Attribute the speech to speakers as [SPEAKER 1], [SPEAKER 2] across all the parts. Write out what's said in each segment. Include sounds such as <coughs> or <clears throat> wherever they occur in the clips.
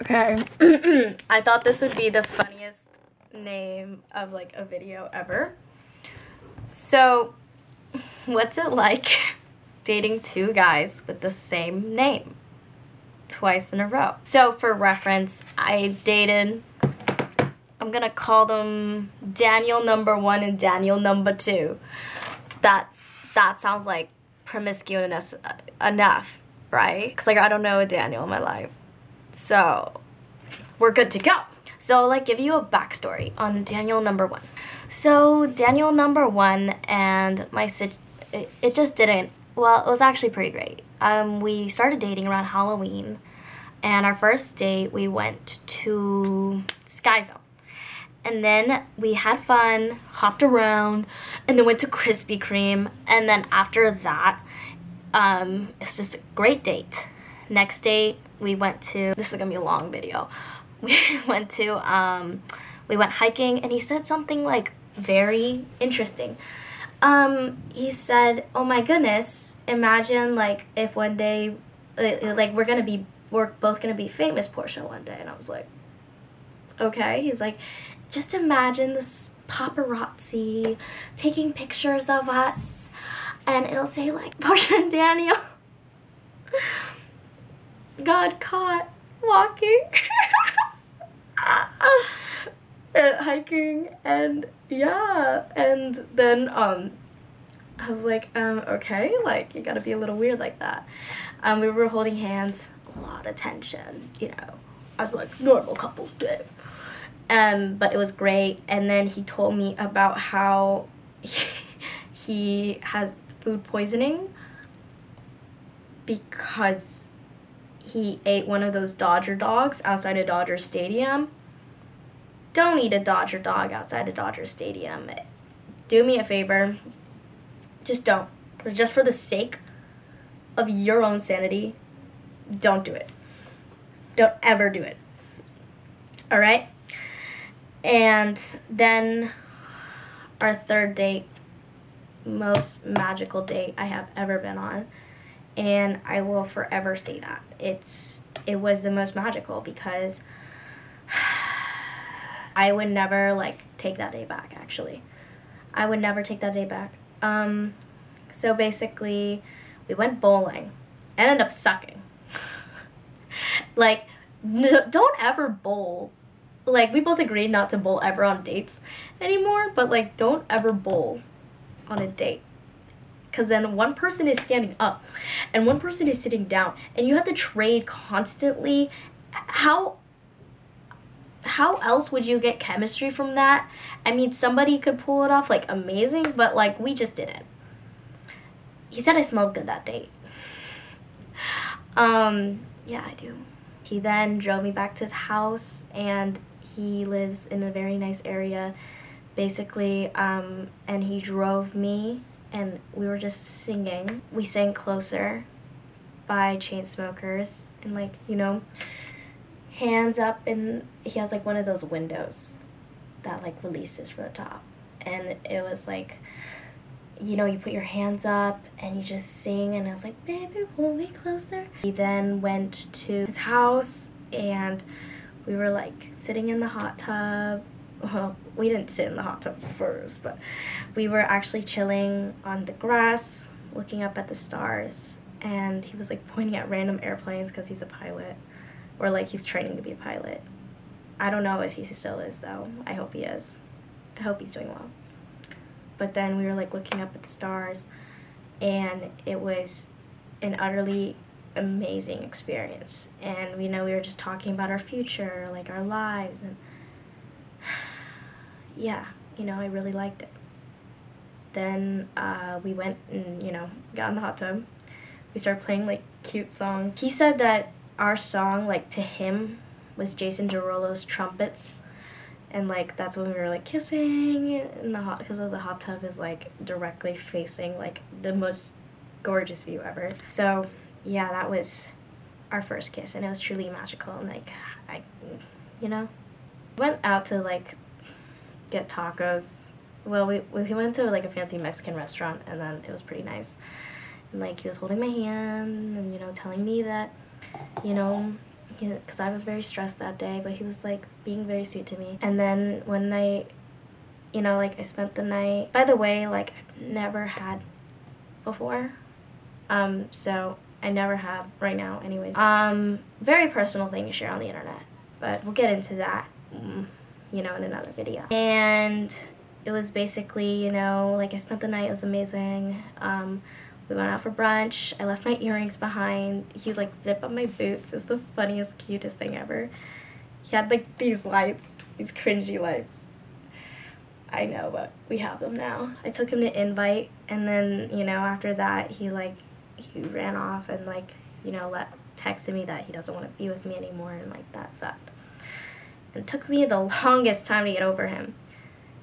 [SPEAKER 1] Okay. <clears throat> I thought this would be the funniest name of like a video ever. So, <laughs> what's it like <laughs> dating two guys with the same name twice in a row? So, for reference, I dated I'm going to call them Daniel number 1 and Daniel number 2. That that sounds like promiscuous enough, right? Cuz like I don't know a Daniel in my life. So, we're good to go. So, I'll like give you a backstory on Daniel number one. So, Daniel number one and my it, it just didn't. Well, it was actually pretty great. Um, we started dating around Halloween, and our first date we went to Sky Zone. And then we had fun, hopped around, and then went to Krispy Kreme. And then after that, um, it's just a great date. Next date, we went to, this is gonna be a long video. <laughs> We went to, um, we went hiking and he said something like very interesting. Um, he said, oh my goodness, imagine like if one day, like we're gonna be, we're both gonna be famous Portia one day. And I was like, okay. He's like, just imagine this paparazzi taking pictures of us and it'll say like <laughs> Portia and Daniel got caught walking. <laughs> And hiking and yeah and then um I was like um okay like you gotta be a little weird like that. Um we were holding hands a lot of tension you know. As like normal couples do. Um but it was great. And then he told me about how he, <laughs> he has food poisoning because he ate one of those Dodger dogs outside a Dodger stadium. Don't eat a Dodger dog outside a Dodger stadium. Do me a favor. Just don't. Just for the sake of your own sanity, don't do it. Don't ever do it. All right? And then our third date, most magical date I have ever been on and I will forever say that. It's it was the most magical because <sighs> I would never like take that day back actually. I would never take that day back. Um so basically we went bowling. And Ended up sucking. <laughs> like don't ever bowl. Like we both agreed not to bowl ever on dates anymore, but like don't ever bowl on a date because then one person is standing up and one person is sitting down and you have to trade constantly. How how else would you get chemistry from that? I mean somebody could pull it off like amazing but like we just didn't. He said i smelled good that day. <laughs> Um yeah i do. He then drove me back to his house and he lives in a very nice area basically um, and he drove me and we were just singing. We sang Closer by Chainsmokers and like, you know, hands up and he has like one of those windows that like releases from the top. And it was like you know, you put your hands up and you just sing and I was like, baby, me closer. We then went to his house and we were like sitting in the hot tub well, we didn't sit in the hot tub first, but we were actually chilling on the grass, looking up at the stars, and he was like <laughs> pointing at random airplanes because he's a pilot, or like he's training to be a pilot. I don't know if he still is though. I hope he is. I hope he's doing well. But then we were like looking up at the stars, and it was an utterly amazing experience. And we know we were just talking about our future, like our lives, and yeah, you know, I really liked it. Then uh, we went and, you know, got in the hot tub. We started playing like cute songs. He said that our song, like to him, was Jason Derulo's Trumpets. And like that's when we were like kissing in the hot because the hot tub is like directly facing like the most gorgeous view ever. So yeah, that was our first kiss and it was truly magical and like I you know went out to like get tacos. Well, we, we went to like a fancy Mexican restaurant and then it was pretty nice. And like he was holding my hand and you know telling me that, you know, because I was very stressed that day, but he was like being very sweet to me. And then one night, you know, like I spent the night. By the way, like I've never had before, um, so I never have right now, anyways. Um, very personal thing to share on the internet, but we'll get into that, mm, you know, in another video. And it was basically, you know, like I spent the night. It was amazing. Um, we went out for brunch. I left my earrings behind. He like zipped up my boots. It's the funniest, cutest thing ever. He had like these lights, these cringy lights. I know, but we have them now. I took him to invite, and then you know after that he like he ran off and like you know let texted me that he doesn't want to be with me anymore, and like that sucked. It took me the longest time to get over him.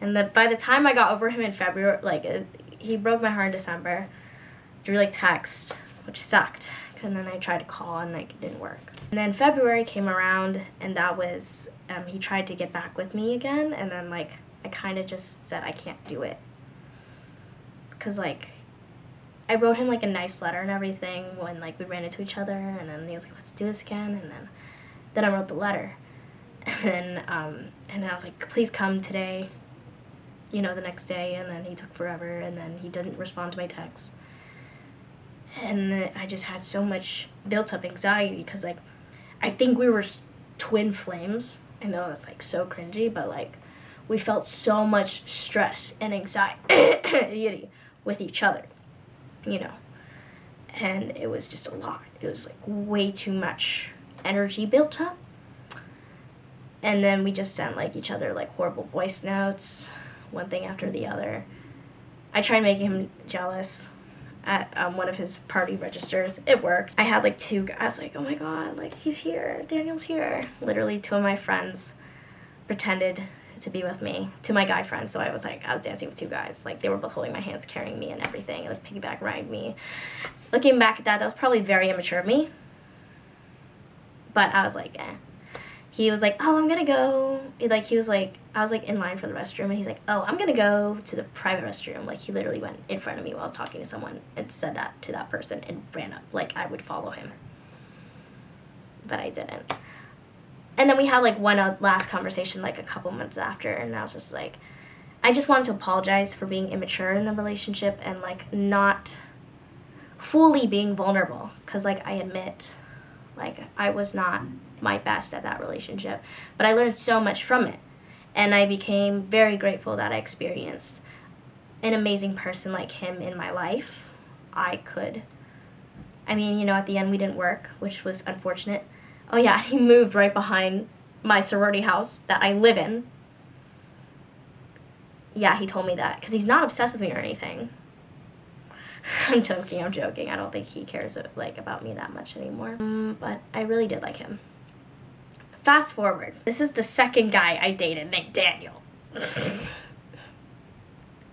[SPEAKER 1] And the by the time I got over him in February, like it, he broke my heart in December through like text, which sucked. And then I tried to call and like it didn't work. And then February came around and that was um, he tried to get back with me again and then like I kind of just said I can't do it. Cause like I wrote him like a nice letter and everything when like we ran into each other and then he was like let's do this again and then then I wrote the letter. And um, and I was like please come today. You know the next day and then he took forever and then he didn't respond to my texts. and I just had so much built up anxiety because like I think we were twin flames. I know that's like so cringy, but like we felt so much stress and anxiety <coughs> with each other, you know. And it was just a lot. It was like way too much energy built up. And then we just sent like each other like horrible voice notes, one thing after the other. I tried making him jealous at um, one of his party registers. It worked. I had like two guys, like, oh my god, like he's here, Daniel's here. Literally, two of my friends pretended to be with me, to my guy friends. So I was like, I was dancing with two guys. Like they were both holding my hands, carrying me and everything, like piggyback ride me. Looking back at that, that was probably very immature of me. But I was like, eh he was like, "Oh, I'm gonna go." Like he was like, I was like in line for the restroom, and he's like, "Oh, I'm gonna go to the private restroom." Like he literally went in front of me while I was talking to someone and said that to that person and ran up. Like I would follow him, but I didn't. And then we had like one last conversation like a couple months after, and I was just like, I just wanted to apologize for being immature in the relationship and like not fully being vulnerable, cause like I admit, like I was not my best at that relationship. But I learned so much from it. And I became very grateful that I experienced an amazing person like him in my life. I could. I mean, you know, at the end we didn't work, which was unfortunate. Oh, yeah, <laughs> he moved right behind my sorority house that I live in. Yeah, he told me that because he's not obsessed with me or anything. <laughs> I'm joking. I'm joking. I don't think he cares like about me that much anymore. Um, but I really did like him. Fast forward. This is the second guy I dated named Daniel. <gasps>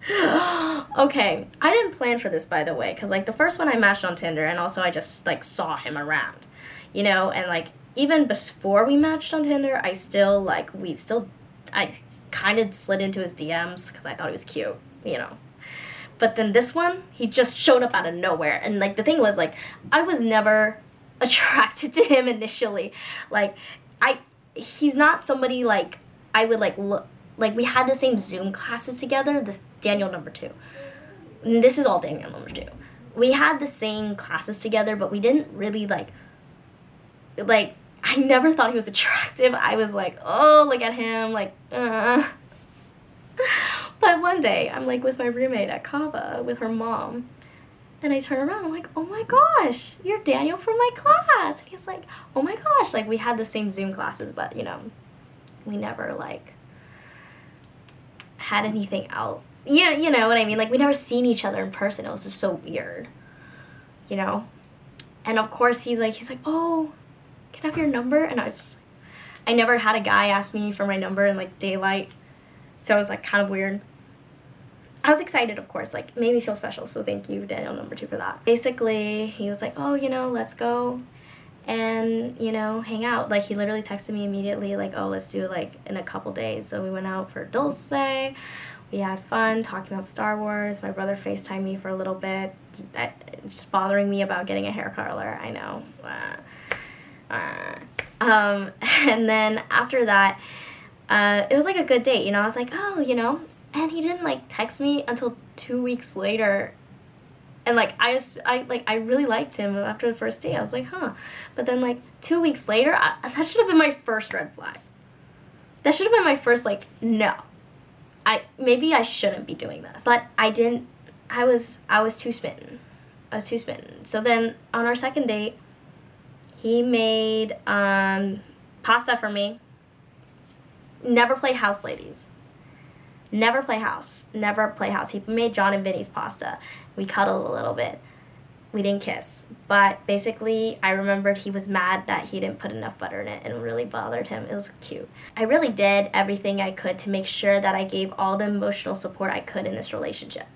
[SPEAKER 1] okay, I didn't plan for this by the way, because like the first one I matched on Tinder, and also I just like saw him around, you know, and like even before we matched on Tinder, I still like we still, I kind of slid into his DMs because I thought he was cute, you know. But then this one, he just showed up out of nowhere, and like the thing was like I was never <laughs> attracted to him initially, like I he's not somebody like I would like look like we had the same Zoom classes together. This Daniel number two. And this is all Daniel number two. We had the same classes together, but we didn't really like like I never thought he was attractive. I was like, oh, look at him, like, uh. <laughs> But one day, I'm like with my roommate at Kava with her mom, and I turn around, I'm like, oh my gosh, you're Daniel from my class. And he's like, oh my gosh, like we had the same Zoom classes, but you know, we never like had anything else. Yeah, you know what I mean? Like we never seen each other in person. It was just so weird. You know? And of course he like he's like, Oh, can I have your number? And I was just like I never had a guy ask me for my number in like daylight. So it was like kind of weird. I was excited, of course, like made me feel special. So thank you, Daniel number two, for that. Basically, he was like, "Oh, you know, let's go." and you know hang out like he literally texted me immediately like oh let's do it like in a couple days so we went out for dulce we had fun talking about star wars my brother facetimed me for a little bit just bothering me about getting a hair color i know uh, uh, Um, <laughs> and then after that, uh, it was like a good date. You know, I was like, oh, you know, and he didn't like text me until two weeks later. And like I was, I like I really liked him after the first date. I was like, huh. But then like two weeks later, I, that should have been my first red flag. That should have been my first like no. I maybe I shouldn't be doing this, but I didn't. I was I was too smitten. I was too smitten. So then on our second date, he made um, pasta for me. Never play house ladies. Never play house. Never play house. He made Jon and Vinny's pasta. We cuddled a little bit. We didn't kiss. But basically, I remembered he was mad that he didn't put enough butter in it and it really bothered him. It was cute. I really did everything I could to make sure that I gave all the emotional support I could in this relationship.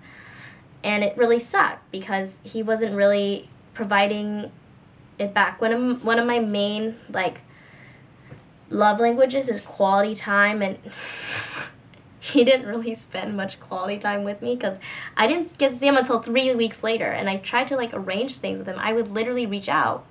[SPEAKER 1] And it really sucked because he wasn't really providing it back. One of, one of my main, like, love languages is quality time and <laughs> he didn't really spend much quality time with me because I didn't get to see him until three weeks later. And I tried to like arrange things with him. I would literally reach out,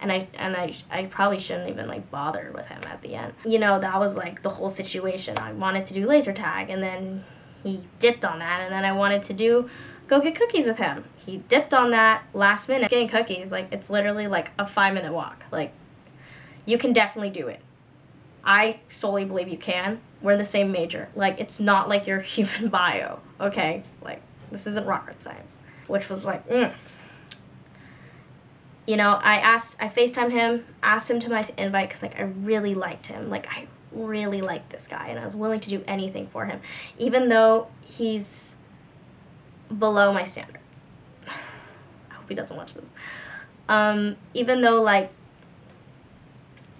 [SPEAKER 1] and I and I I probably shouldn't even like bother with him at the end. You know that was like the whole situation. I wanted to do laser tag, and then he dipped on that, and then I wanted to do go get cookies with him. He dipped on that last minute. Getting cookies like it's literally like a five minute walk. Like you can definitely do it. I solely believe you can we're in the same major. Like, it's not like your <laughs> human bio, okay? Like, this isn't rocket science. Which was like, mm. You know, I asked, I FaceTime him, asked him to my invite because, like, I really liked him. Like, I really liked this guy and I was willing to do anything for him, even though he's below my standard. <sighs> I hope he doesn't watch this. Um, even though, like,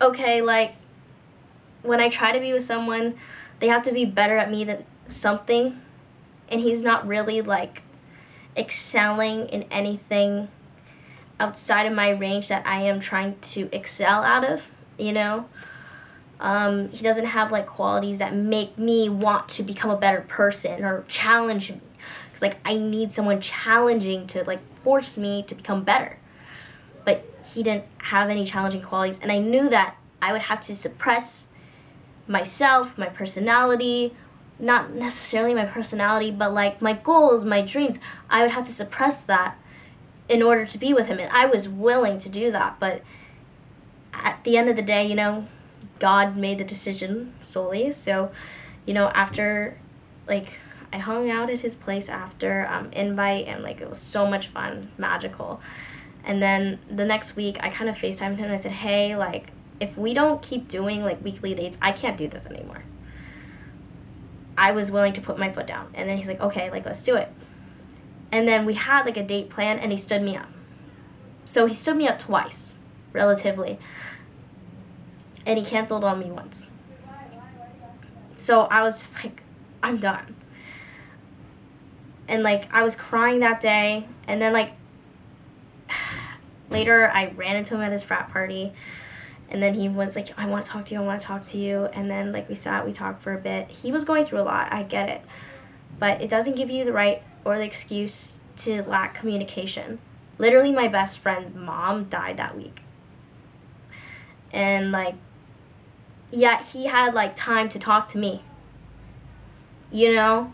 [SPEAKER 1] okay, like, when I try to be with someone, they have to be better at me than something. And he's not really like excelling in anything outside of my range that I am trying to excel out of, you know? Um, he doesn't have like qualities that make me want to become a better person or challenge me. Because like I need someone challenging to like force me to become better. But he didn't have any challenging qualities. And I knew that I would have to suppress myself, my personality, not necessarily my personality, but like my goals, my dreams. I would have to suppress that in order to be with him. And I was willing to do that. But at the end of the day, you know, God made the decision solely. So, you know, after like I hung out at his place after um, invite and like it was so much fun, magical. And then the next week I kind of FaceTimed him and I said, hey, like if we don't keep doing like weekly dates, I can't do this anymore. I was willing to put my foot down. And then he's like, okay, like let's do it. And then we had like a date plan and he stood me up. So he stood me up twice, relatively. And he canceled on me once. So I was just like, I'm done. And like I was crying that day and then like <sighs> later I ran into him at his frat party and then he was like i want to talk to you i want to talk to you. And then like we sat we talked for a bit. He was going through a lot i get it. But it doesn't give you the right or the excuse to lack communication. Literally my best friend's mom died that week. And like yet he had like time to talk to me. You know?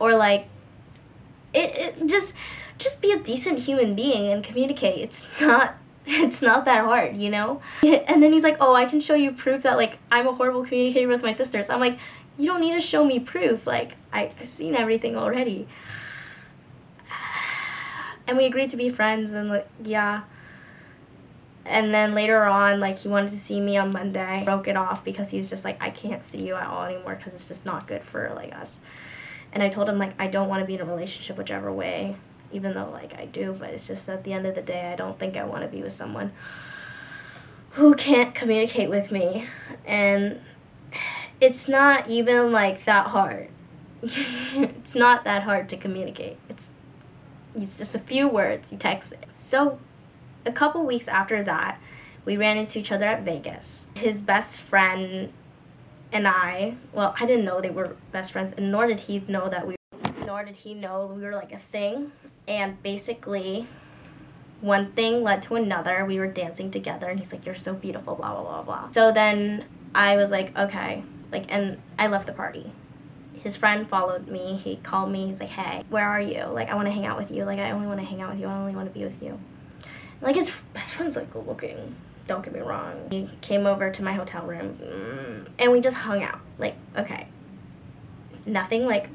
[SPEAKER 1] Or like it, it just just be a decent human being and communicate. It's <laughs> not it's not that hard, you know? <laughs> And then he's like, oh, I can show you proof that, like, I'm a horrible communicator with my sisters. I'm like, you don't need to show me proof. Like, I, I've seen everything already. <sighs> And we agreed to be friends, and, like, yeah. And then later on, like, he wanted to see me on Monday. Broke it off because he's just like, I can't see you at all anymore because it's just not good for, like, us. And I told him, like, I don't want to be in a relationship whichever way even though like I do, but it's just at the end of the day, I don't think I want to be with someone who can't communicate with me. And it's not even like that hard. <laughs> it's not that hard to communicate. It's it's just a few words you text it. So a couple weeks after that, we ran into each other at Vegas. His best friend and I, well, I didn't know they were best friends, and nor did he know that we nor did he know we were like a thing. And basically, one thing led to another. We were dancing together, and he's like, "You're so beautiful," blah blah blah blah. So then I was like, "Okay," like, and I left the party. His friend followed me. He called me. He's like, "Hey, where are you? Like, I want to hang out with you. Like, I only want to hang out with you. I only want to be with you." And, like his best friend's like good looking. Don't get me wrong. He came over to my hotel room, mm, and we just hung out. Like, okay, nothing like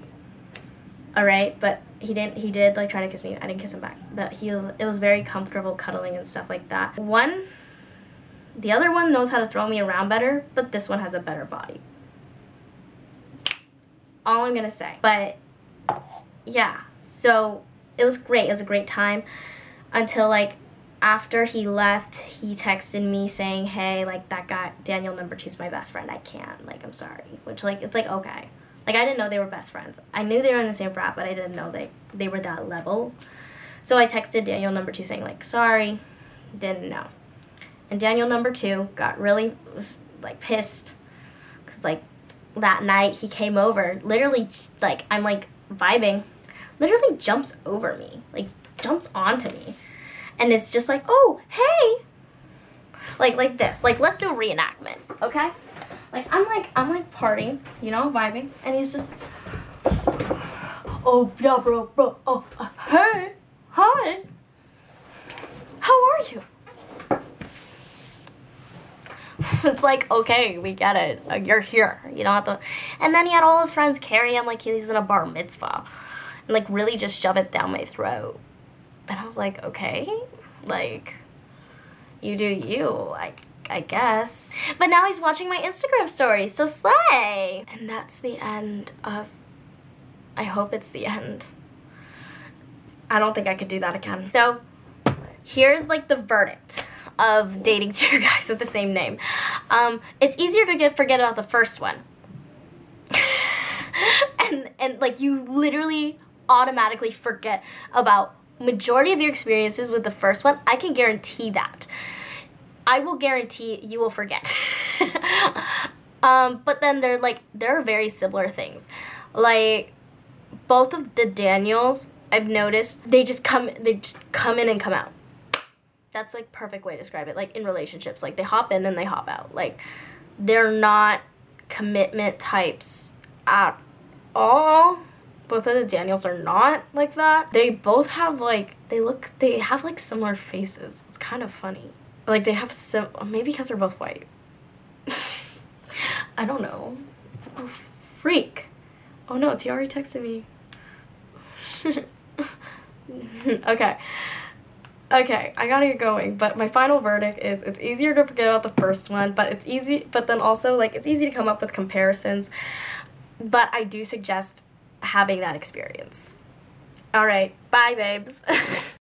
[SPEAKER 1] all right but he didn't he did like try to kiss me. I didn't kiss him back. But he was it was very comfortable cuddling and stuff like that. One the other one knows how to throw me around better but this one has a better body. All i'm gonna say. But yeah so it was great. It was a great time until like after he left he texted me saying hey like that guy daniel number two's my best friend. I can't. Like i'm sorry. Which like it's like okay like I didn't know they were best friends. I knew they were in the same frat, but I didn't know they they were that level. So I texted Daniel number two saying like sorry, didn't know. And Daniel number two got really like pissed because like that night he came over literally like I'm like vibing, literally jumps over me like jumps onto me, and it's just like oh hey, like like this like let's do reenactment okay. Like I'm like I'm like partying, you know, vibing, and he's just, oh yeah, bro, bro, oh uh, hey, hi, how are you? <laughs> it's like okay, we get it. Uh, you're here. You don't have to. And then he had all his friends carry him like he's in a bar mitzvah, and like really just shove it down my throat. And I was like, okay, like, you do you. Like, I guess. But now he's watching my Instagram stories, so slay! And that's the end of. I hope it's the end. I don't think I could do that again. So, here's like the verdict of dating two <laughs> guys with the same name. Um, it's easier to get forget about the first one. <laughs> and and like you literally automatically forget about majority of your experiences with the first one. I can guarantee that. I will guarantee you will forget. <laughs> um, but then they're like there are very similar things. Like both of the Daniels, I've noticed they just come they just come in and come out. That's like perfect way to describe it. Like in relationships, like they hop in and they hop out. Like they're not commitment types at all. Both of the Daniels are not like that. They both have like they look they have like similar faces. It's kind of funny. Like they have some maybe because they're both white. <laughs> I don't know. Oh, freak. Oh no, already texted me. <laughs> okay. Okay, I gotta get going, but my final verdict is it's easier to forget about the first one, but it's easy, but then also, like, it's easy to come up with comparisons, but I do suggest having that experience. Alright, bye, babes. <laughs>